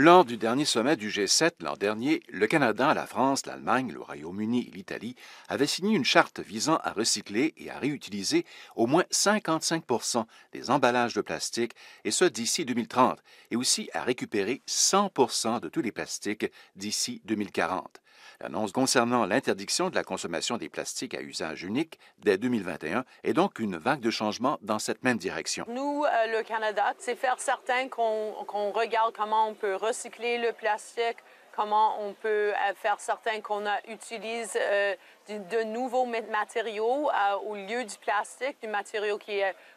Lors du dernier sommet du G7 l'an dernier, le Canada, la France, l'Allemagne, le Royaume-Uni et l'Italie avaient signé une charte visant à recycler et à réutiliser au moins 55% des emballages de plastique, et ce d'ici 2030, et aussi à récupérer 100 de tous les plastiques d'ici 2040. L'annonce concernant l'interdiction de la consommation des plastiques à usage unique dès 2021 est donc une vague de changement dans cette même direction. Nous, euh, le Canada, c'est faire certain qu'on regarde comment on peut recycler le plastique, comment on peut euh, faire certain qu'on utilise euh, de, nouveaux matériaux euh, au lieu du plastique, du matériau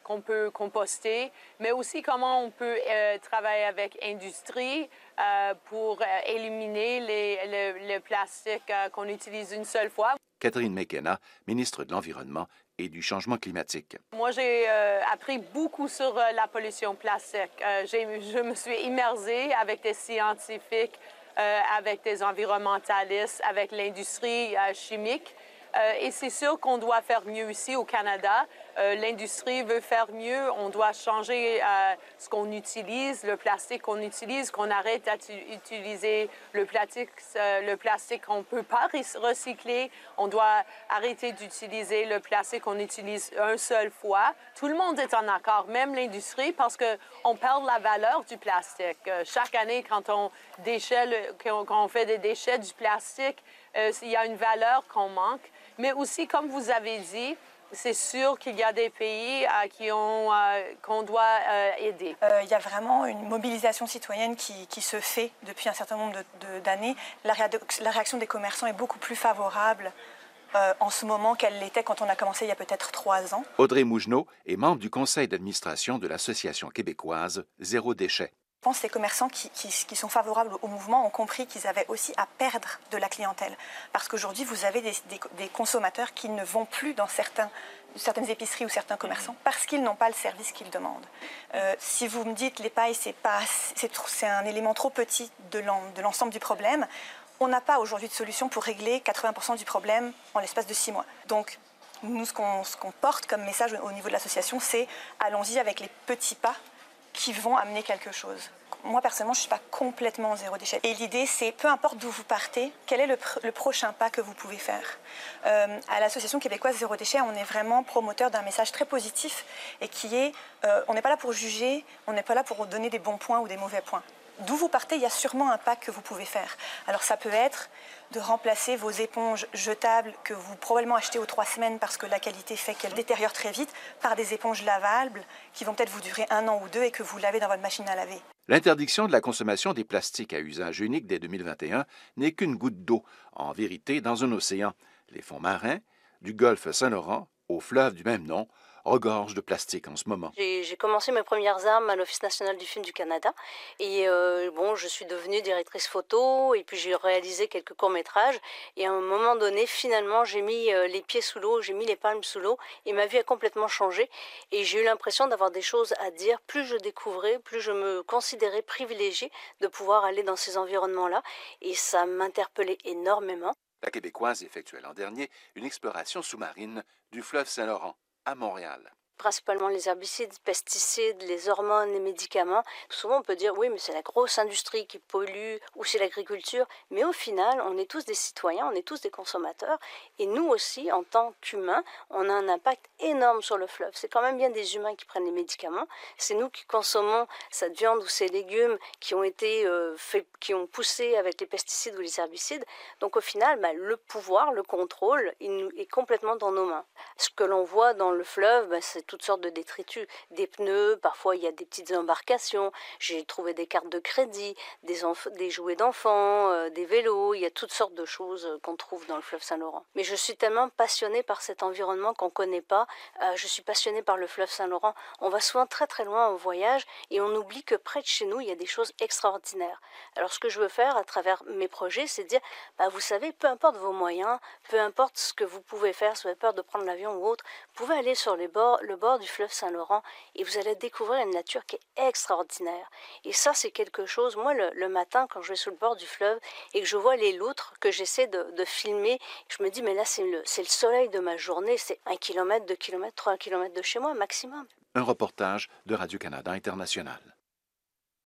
qu'on peut composter, mais aussi comment on peut travailler avec l'industrie pour éliminer le, plastique qu'on utilise une seule fois. Catherine McKenna, ministre de l'Environnement et du Changement climatique. Moi, j'ai appris beaucoup sur la pollution plastique. je me suis immersée avec des scientifiques avec des environnementalistes, avec l'industrie euh, chimique. Euh, et c'est sûr qu'on doit faire mieux ici au Canada. Euh, l'industrie veut faire mieux. On doit changer euh, ce qu'on utilise, le plastique qu'on utilise, qu'on arrête d'utiliser le plastique, le plastique qu'on ne peut pas recycler. On doit arrêter d'utiliser le plastique qu'on utilise une seule fois. Tout le monde est en accord, même l'industrie, parce qu'on perd la valeur du plastique. chaque année, quand on, déchets, quand on fait des déchets du plastique, il y a une valeur qu'on manque. Mais aussi, comme vous avez dit, c'est sûr qu'il y a des pays euh, qui ont, euh, qu'on doit euh, aider. il y a vraiment une mobilisation citoyenne qui, qui se fait depuis un certain nombre d'années. La, la, réaction des commerçants est beaucoup plus favorable en ce moment qu'elle l'était quand on a commencé il y a peut-être trois ans. Audrey Mougenot est membre du conseil d'administration de l'Association québécoise Zéro déchet. Je pense que les commerçants qui, qui, sont favorables au mouvement ont compris qu'ils avaient aussi à perdre de la clientèle. Parce qu'aujourd'hui, vous avez des, des, consommateurs qui ne vont plus dans certains, certaines épiceries ou certains commerçants parce qu'ils n'ont pas le service qu'ils demandent. Euh, si vous me dites les pailles, c'est, un élément trop petit de, l'ensemble du problème, on n'a pas aujourd'hui de solution pour régler 80% du problème en l'espace de six mois. Donc, nous, ce qu'on, ce qu'on porte comme message au niveau de l'association, c'est allons-y avec les petits pas qui vont amener quelque chose. Moi, personnellement, je ne suis pas complètement zéro déchet. Et l'idée, c'est, peu importe d'où vous partez, quel est le, prochain pas que vous pouvez faire euh, À l'Association québécoise Zéro Déchet, on est vraiment promoteur d'un message très positif et qui est, euh, on n'est pas là pour juger, on n'est pas là pour donner des bons points ou des mauvais points d'où vous partez, il y a sûrement un pas que vous pouvez faire. Alors ça peut être de remplacer vos éponges jetables que vous probablement achetez aux trois semaines parce que la qualité fait qu'elles détériorent très vite par des éponges lavables qui vont peut-être vous durer un an ou deux et que vous lavez dans votre machine à laver. L'interdiction de la consommation des plastiques à usage unique dès 2021 n'est qu'une goutte d'eau, en vérité, dans un océan. Les fonds marins, du golfe Saint-Laurent au fleuve du même nom, regorge de plastique en ce moment. J'ai commencé mes premières armes à l'Office national du film du Canada. Et euh, bon, je suis devenue directrice photo et puis j'ai réalisé quelques courts-métrages. Et à un moment donné, finalement, j'ai mis euh, les pieds sous l'eau, j'ai mis les palmes sous l'eau et ma vie a complètement changé. Et j'ai eu l'impression d'avoir des choses à dire. Plus je découvrais, plus je me considérais privilégiée de pouvoir aller dans ces environnements-là. Et ça m'interpellait énormément. La Québécoise effectuait l'an dernier une exploration sous-marine du fleuve Saint-Laurent à Montréal principalement les herbicides, pesticides, les hormones, les médicaments. Souvent, on peut dire oui, mais c'est la grosse industrie qui pollue ou c'est l'agriculture. Mais au final, on est tous des citoyens, on est tous des consommateurs. Et nous aussi, en tant qu'humains, on a un impact énorme sur le fleuve. C'est quand même bien des humains qui prennent les médicaments. C'est nous qui consommons cette viande ou ces légumes qui ont été euh, faits, qui ont poussé avec les pesticides ou les herbicides. Donc au final, bah, le pouvoir, le contrôle, il est complètement dans nos mains. Ce que l'on voit dans le fleuve, bah, c'est toutes sortes de détritus, des pneus, parfois il y a des petites embarcations, j'ai trouvé des cartes de crédit, des, des jouets d'enfants, euh, des vélos, il y a toutes sortes de choses euh, qu'on trouve dans le fleuve Saint-Laurent. Mais je suis tellement passionnée par cet environnement qu'on ne connaît pas, euh, je suis passionnée par le fleuve Saint-Laurent. On va souvent très très loin en voyage et on oublie que près de chez nous, il y a des choses extraordinaires. Alors ce que je veux faire à travers mes projets, c'est dire, bah, vous savez, peu importe vos moyens, peu importe ce que vous pouvez faire, si vous avez peur de prendre l'avion ou autre, vous pouvez aller sur les bords, le bord du fleuve Saint-Laurent et vous allez découvrir une nature qui est extraordinaire. Et ça, c'est quelque chose, moi, le, matin, quand je vais sur le bord du fleuve et que je vois les loutres que j'essaie de, filmer, je me dis, mais là, c'est le, le soleil de ma journée, c'est un kilomètre, deux kilomètres, trois kilomètres de chez moi maximum. Un reportage de Radio-Canada International.